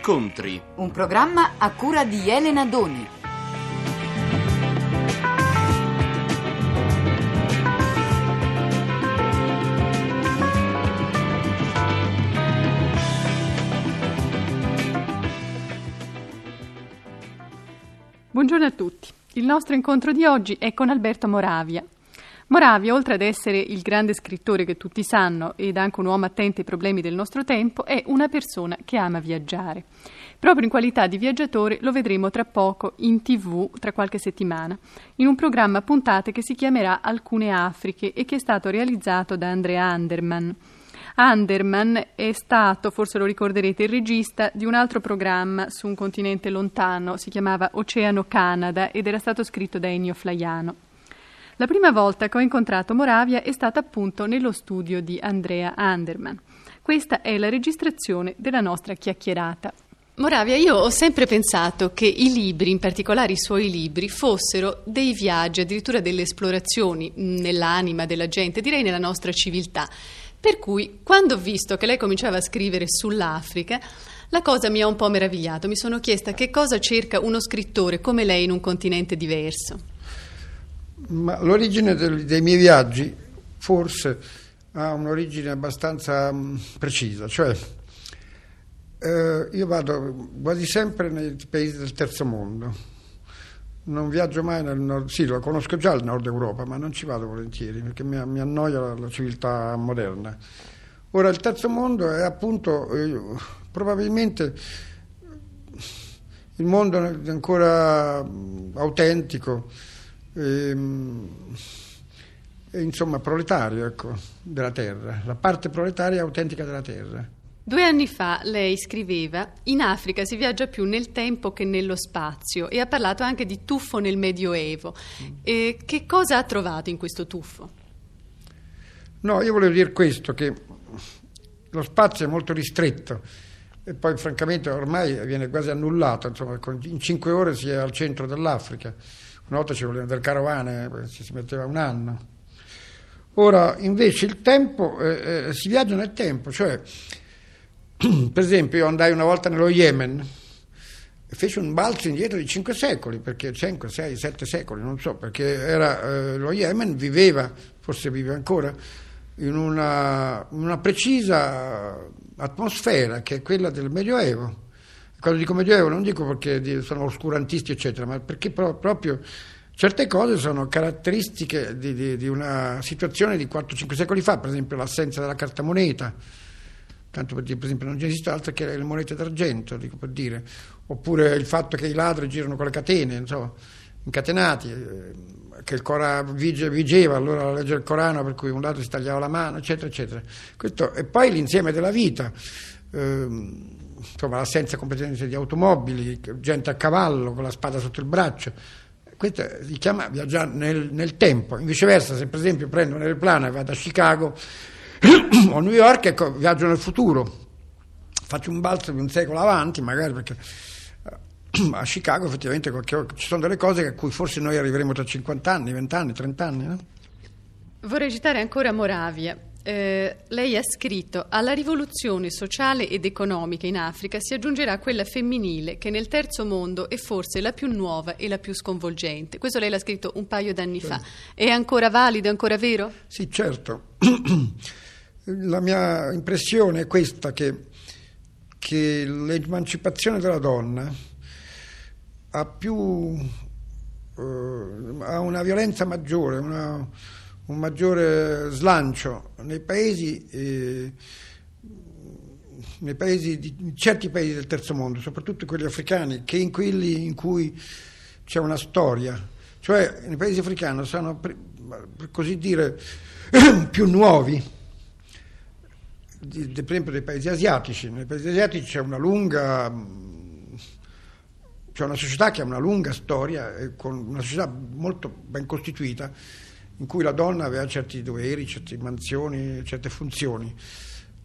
incontri. Un programma a cura di Elena Doni. Buongiorno a tutti. Il nostro incontro di oggi è con Alberto Moravia. Moravia, oltre ad essere il grande scrittore che tutti sanno ed anche un uomo attento ai problemi del nostro tempo, è una persona che ama viaggiare. Proprio in qualità di viaggiatore lo vedremo tra poco in tv, tra qualche settimana, in un programma puntate che si chiamerà Alcune Afriche e che è stato realizzato da Andrea Anderman. Anderman è stato, forse lo ricorderete, il regista di un altro programma su un continente lontano, si chiamava Oceano Canada ed era stato scritto da Ennio Flaiano. La prima volta che ho incontrato Moravia è stata appunto nello studio di Andrea Anderman. Questa è la registrazione della nostra chiacchierata. Moravia, io ho sempre pensato che i libri, in particolare i suoi libri, fossero dei viaggi, addirittura delle esplorazioni nell'anima della gente, direi nella nostra civiltà. Per cui, quando ho visto che lei cominciava a scrivere sull'Africa, la cosa mi ha un po' meravigliato. Mi sono chiesta che cosa cerca uno scrittore come lei in un continente diverso. Ma l'origine dei miei viaggi forse ha un'origine abbastanza mh, precisa, cioè eh, io vado quasi sempre nei paesi del terzo mondo. Non viaggio mai nel nord, sì, lo conosco già il nord Europa, ma non ci vado volentieri perché mi, mi annoia la, la, civiltà moderna. Ora, il terzo mondo è appunto eh, probabilmente il mondo ancora autentico e, e, insomma proletario ecco, della terra, la parte proletaria autentica della terra. Due anni fa lei scriveva in Africa si viaggia più nel tempo che nello spazio e ha parlato anche di tuffo nel Medioevo. E che cosa ha trovato in questo tuffo? No, io volevo dire questo, che lo spazio è molto ristretto e poi francamente ormai viene quasi annullato, insomma, in cinque ore si è al centro dell'Africa, una volta ci volevano del carovane, ci si metteva un anno. Ora invece il tempo, eh, eh, si viaggia nel tempo, cioè per esempio io andai una volta nello Yemen e feci un balzo indietro di cinque secoli, perché 5, 6, 7 secoli, non so, perché era, eh, lo Yemen viveva, forse vive ancora, in una, una, precisa atmosfera che è quella del Medioevo. Quando dico Medioevo non dico perché sono oscurantisti, eccetera, ma perché pro- proprio certe cose sono caratteristiche di, di, di una situazione di 4-5 secoli fa, per esempio l'assenza della carta moneta. Tanto per dire, per esempio, non esiste altro che le monete d'argento, dico per dire, oppure il fatto che i ladri girano con le catene, insomma, incatenati, eh, che il Corano vigeva allora la legge del Corano per cui un ladro si tagliava la mano, eccetera, eccetera. Questo, e poi l'insieme della vita, eh, insomma, l'assenza completamente di automobili, gente a cavallo con la spada sotto il braccio. Questo si chiama viaggiare nel, nel tempo. In viceversa, se per esempio prendo un aeroplano e vado a Chicago, o New York, ecco, viaggio nel futuro, faccio un balzo di un secolo avanti, magari perché a Chicago effettivamente ci sono delle cose a cui forse noi arriveremo tra 50 anni, 20 anni, 30 anni. No? Vorrei citare ancora Moravia. Eh, lei ha scritto alla rivoluzione sociale ed economica in Africa si aggiungerà quella femminile che nel terzo mondo è forse la più nuova e la più sconvolgente. Questo lei l'ha scritto un paio d'anni certo. fa. È ancora valido, è ancora vero? Sì, certo. La mia impressione è questa, che, che l'emancipazione della donna ha più eh, ha una violenza maggiore, una, un maggiore slancio nei paesi, eh, nei paesi di, in certi paesi del terzo mondo, soprattutto quelli africani, che in quelli in cui c'è una storia. Cioè, nei paesi africani sono, per così dire, più nuovi per esempio dei paesi asiatici. Nei paesi asiatici c'è una lunga c'è una società che ha una lunga storia, con una società molto ben costituita, in cui la donna aveva certi doveri, certe mansioni, certe funzioni.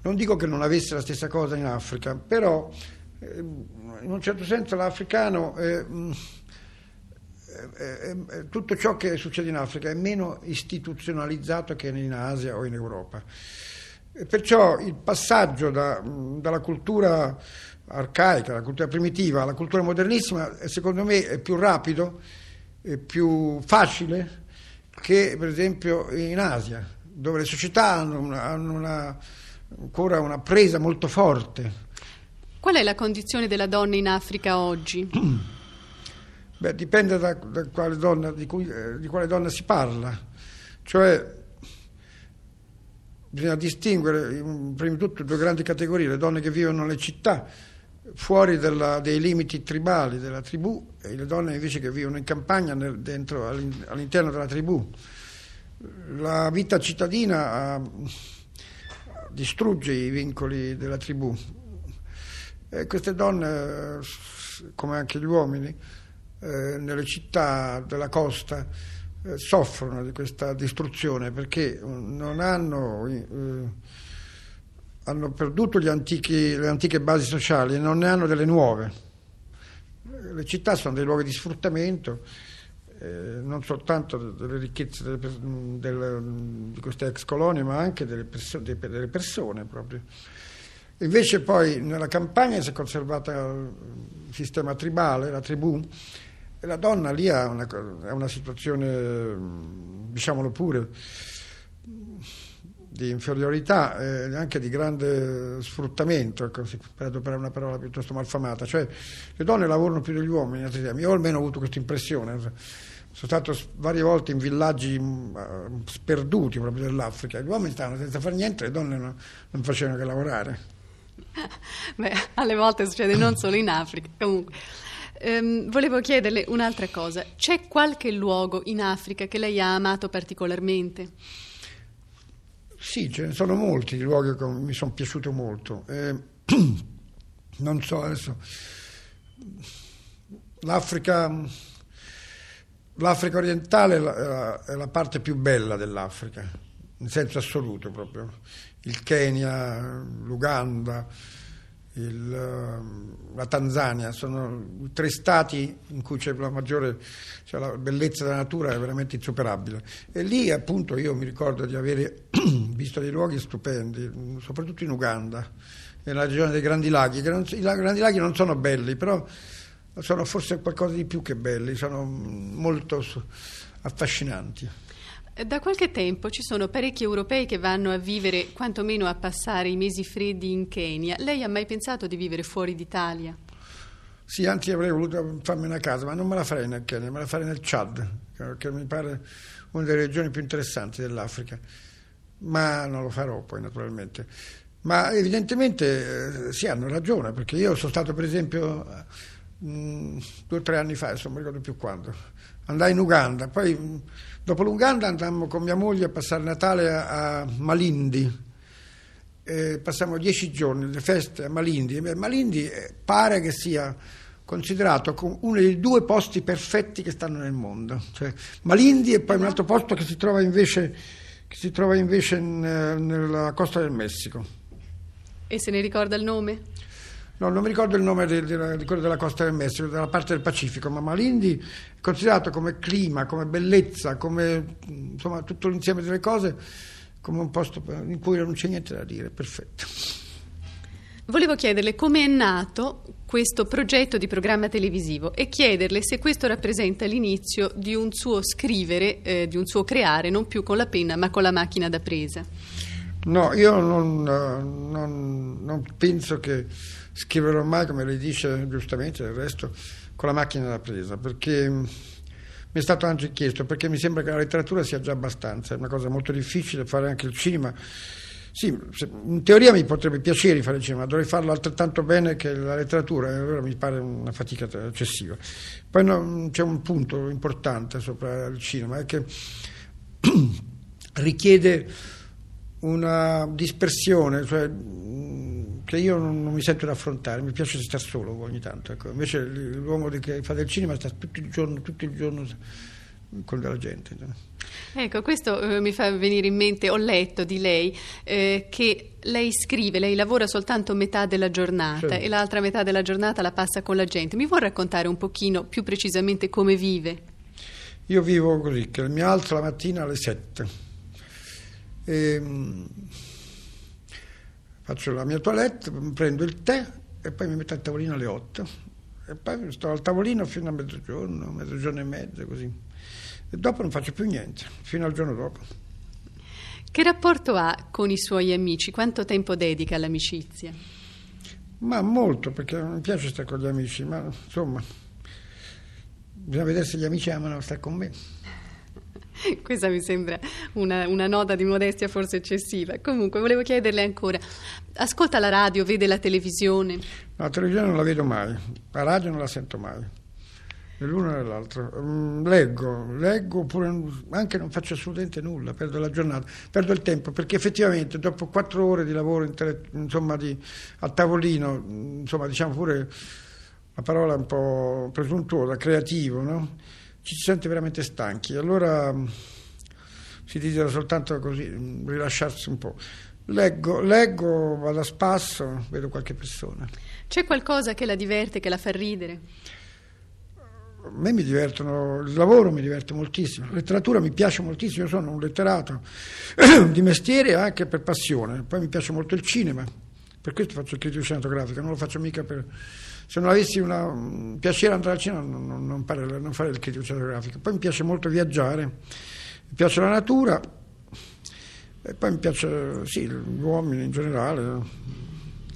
Non dico che non avesse la stessa cosa in Africa, però eh, in un certo senso l'africano, eh, eh, tutto ciò che succede in Africa è meno istituzionalizzato che in Asia o in Europa. E perciò il passaggio da, dalla cultura arcaica, la cultura primitiva, la cultura modernissima, secondo me è più rapido, è più facile che per esempio in Asia, dove le società hanno, una, hanno una, ancora una presa molto forte. Qual è la condizione della donna in Africa oggi? Beh, dipende da, da quale donna, di, cui, eh, di quale donna si parla. Cioè, bisogna distinguere prima di tutto due grandi categorie, le donne che vivono nelle città fuori della, dei limiti tribali della tribù e le donne invece che vivono in campagna nel, dentro, all'interno della tribù. La vita cittadina uh, distrugge i vincoli della tribù e queste donne, come anche gli uomini, eh, nelle città della costa eh, soffrono di questa distruzione perché non hanno, eh, hanno perduto antichi, le antiche basi sociali e non ne hanno delle nuove. Le città sono dei luoghi di sfruttamento, eh, non soltanto delle ricchezze delle, delle, di queste ex colonie, ma anche delle, perso- delle persone proprio. Invece poi nella campagna si è conservato il sistema tribale, la tribù, e la donna lì ha una, una situazione, diciamolo pure, di inferiorità e anche di grande sfruttamento, ecco, per adoperare una parola piuttosto malfamata, cioè le donne lavorano più degli uomini in altri termini, io almeno ho avuto questa impressione, sono stato varie volte in villaggi sperduti proprio dell'Africa, gli uomini stavano senza fare niente, le donne non, non facevano che lavorare. Beh, alle volte succede non solo in Africa, comunque. Um, volevo chiederle un'altra cosa. C'è qualche luogo in Africa che lei ha amato particolarmente? Sì, ce ne sono molti luoghi che mi sono piaciuti molto. Eh, non so adesso. L'Africa, l'Africa orientale è la, è la parte più bella dell'Africa, in senso assoluto proprio. Il Kenya, l'Uganda il, ehm, la Tanzania, sono tre stati in cui c'è la maggiore, cioè la bellezza della natura è veramente insuperabile. E lì appunto io mi ricordo di aver visto dei luoghi stupendi, soprattutto in Uganda, nella regione dei Grandi Laghi, che non, i Grandi Laghi non sono belli, però sono forse qualcosa di più che belli, sono molto affascinanti. Da qualche tempo ci sono parecchi europei che vanno a vivere, quantomeno a passare i mesi freddi in Kenya. Lei ha mai pensato di vivere fuori d'Italia? Sì, anzi avrei voluto farmi una casa, ma non me la farei nel Kenya, me la farei nel Chad, che mi pare una delle regioni più interessanti dell'Africa. Ma non lo farò poi, naturalmente. Ma evidentemente eh, sì, hanno ragione, perché io sono stato, per esempio, mh, mm, due o tre anni fa, non mi ricordo più quando, andai in Uganda, poi mh, Dopo l'Uganda andammo con mia moglie a passare Natale a, Malindi. Eh, passammo dieci giorni le feste a Malindi. Malindi eh, pare che sia considerato uno dei due posti perfetti che stanno nel mondo. Cioè, Malindi e poi un altro posto che si trova invece, si trova invece in, nella costa del Messico. E se ne ricorda il nome? No, non mi ricordo il nome di, di, di quello della costa del Messico, della parte del Pacifico, ma Malindi è considerato come clima, come bellezza, come insomma tutto l'insieme delle cose, come un posto in cui non c'è niente da dire, perfetto. Volevo chiederle come è nato questo progetto di programma televisivo e chiederle se questo rappresenta l'inizio di un suo scrivere, eh, di un suo creare, non più con la penna ma con la macchina da presa. No, io non, non, non penso che scriverò mai, come lei dice giustamente, del resto, con la macchina da presa, perché mm, mi è stato anche chiesto, perché mi sembra che la letteratura sia già abbastanza, è una cosa molto difficile fare anche il cinema. Sì, in teoria mi potrebbe piacere fare il cinema, dovrei farlo altrettanto bene che la letteratura, allora mi pare una fatica eccessiva. Poi no, c'è un punto importante sopra il cinema, è che richiede una dispersione, cioè che io non, non, mi sento di affrontare, mi piace stare solo ogni tanto. Ecco. Invece l'uomo che fa del cinema sta tutto il giorno, tutto il giorno con della gente. Ecco, questo eh, mi fa venire in mente, ho letto di lei eh, che lei scrive, lei lavora soltanto metà della giornata sì. e l'altra metà della giornata la passa con la gente. Mi vuoi raccontare un pochino più precisamente come vive? Io vivo così, che mi alzo la mattina alle 7. E, faccio la mia toilette, prendo il tè e poi mi metto al tavolino alle 8 e poi sto al tavolino fino a mezzogiorno, mezzogiorno e mezzo così. E dopo non faccio più niente, fino al giorno dopo. Che rapporto ha con i suoi amici? Quanto tempo dedica all'amicizia? Ma molto, perché mi piace stare con gli amici, ma insomma, bisogna vedere se gli amici amano stare con me. Questa mi sembra una, una, nota di modestia forse eccessiva. Comunque, volevo chiederle ancora: ascolta la radio, vede la televisione? No, la televisione non la vedo mai, la radio non la sento mai, né l'uno né l'altro. Mm, leggo, leggo oppure anche non faccio assolutamente nulla, perdo la giornata, perdo il tempo, perché effettivamente dopo quattro ore di lavoro insomma, di, a tavolino, insomma, diciamo pure una parola un po' presuntuosa, creativo, no? ci si sente veramente stanchi. Allora mm, si desidera soltanto così mm, rilasciarsi un po'. Leggo, leggo, vado a spasso, vedo qualche persona. C'è qualcosa che la diverte, che la fa ridere? A me mi divertono, il lavoro mi diverte moltissimo, la letteratura mi piace moltissimo, io sono un letterato di mestiere e anche per passione, poi mi piace molto il cinema, per questo faccio il critico cinematografico, non lo faccio mica per se non avessi un piacere andare al cinema non, non, non, fare, non, fare, il critico cinematografico. Poi mi piace molto viaggiare, mi piace la natura e poi mi piace sì, gli uomini in generale,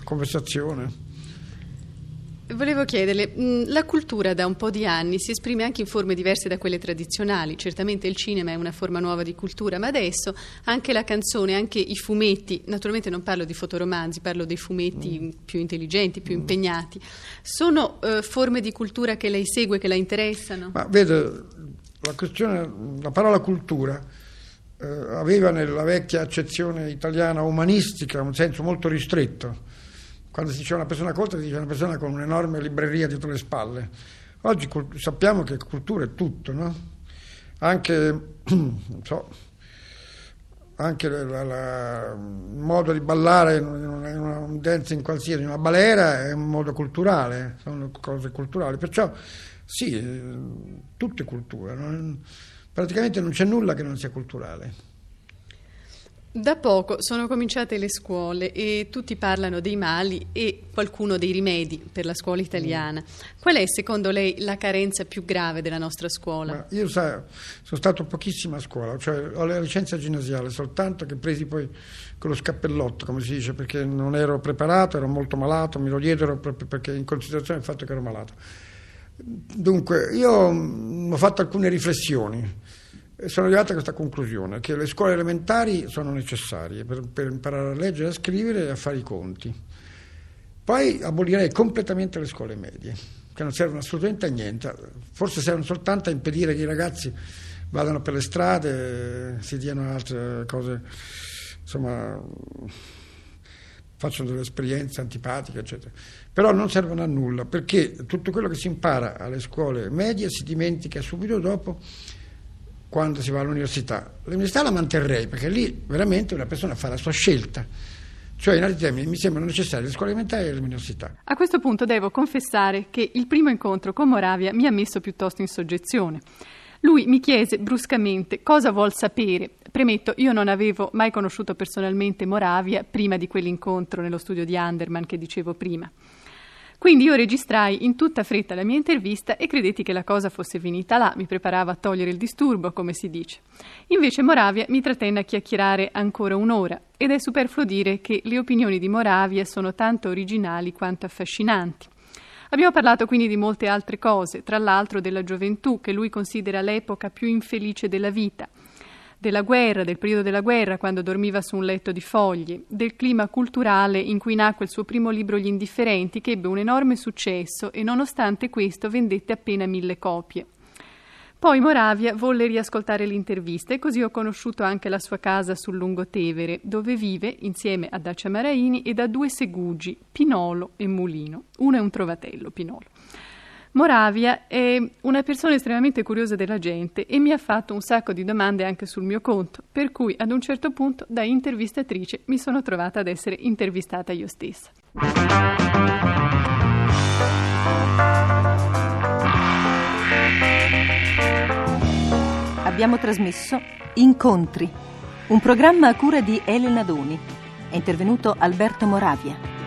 conversazione. Volevo chiederle, mm, la cultura da un po' di anni si esprime anche in forme diverse da quelle tradizionali, certamente il cinema è una forma nuova di cultura, ma adesso anche la canzone, anche i fumetti, naturalmente non parlo di fotoromanzi, parlo dei fumetti mm. più intelligenti, più mm. impegnati, sono uh, forme di cultura che lei segue, che la interessano? Ma vede, la, questione, la parola cultura eh, aveva nella vecchia accezione italiana umanistica un senso molto ristretto quando si dice una persona colta si dice una persona con un'enorme libreria dietro le spalle. Oggi sappiamo che cultura è tutto, no? Anche, so, anche il modo di ballare in una, in una dancing qualsiasi, in una balera è un modo culturale, sono cose culturali. Perciò sì, tutto è cultura. No? Praticamente non c'è nulla che non sia culturale. Da poco sono cominciate le scuole e tutti parlano dei mali e qualcuno dei rimedi per la scuola italiana. Qual è secondo lei la carenza più grave della nostra scuola? Ma io sa, sono stato pochissimo a scuola, cioè ho la licenza ginnasiale soltanto che presi poi con lo scappellotto, come si dice, perché non ero preparato, ero molto malato, me lo diedero proprio perché in considerazione del fatto che ero malato. Dunque, io ho fatto alcune riflessioni sono arrivato a questa conclusione, che le scuole elementari sono necessarie per, per, imparare a leggere, a scrivere e a fare i conti. Poi abolirei completamente le scuole medie, che non servono assolutamente a niente, forse servono soltanto a impedire che i ragazzi vadano per le strade, si diano altre cose, insomma, facciano delle esperienze antipatiche, eccetera. Però non servono a nulla, perché tutto quello che si impara alle scuole medie si dimentica subito dopo quando si va all'università. L'università la manterrei perché lì veramente una persona fa la sua scelta. Cioè, in altri termini, mi sembrano necessarie le scuole elementari e l'università. A questo punto devo confessare che il primo incontro con Moravia mi ha messo piuttosto in soggezione. Lui mi chiese bruscamente cosa vuol sapere. Premetto, io non avevo mai conosciuto personalmente Moravia prima di quell'incontro nello studio di Anderman che dicevo prima. Quindi io registrai in tutta fretta la mia intervista e credetti che la cosa fosse finita là, mi preparava a togliere il disturbo, come si dice. Invece Moravia mi trattenne a chiacchierare ancora un'ora ed è superfluo dire che le opinioni di Moravia sono tanto originali quanto affascinanti. Abbiamo parlato quindi di molte altre cose, tra l'altro della gioventù, che lui considera l'epoca più infelice della vita, della guerra, del periodo della guerra, quando dormiva su un letto di foglie, del clima culturale in cui nacque il suo primo libro Gli indifferenti, che ebbe un enorme successo e nonostante questo vendette appena mille copie. Poi Moravia volle riascoltare l'intervista e così ho conosciuto anche la sua casa sul Lungotevere, dove vive insieme a Dacia Maraini e da due segugi, Pinolo e Mulino. Uno è un trovatello, Pinolo. Moravia è una persona estremamente curiosa della gente e mi ha fatto un sacco di domande anche sul mio conto, per cui ad un certo punto da intervistatrice mi sono trovata ad essere intervistata io stessa. Abbiamo trasmesso Incontri, un programma a cura di Elena Doni. È intervenuto Alberto Moravia.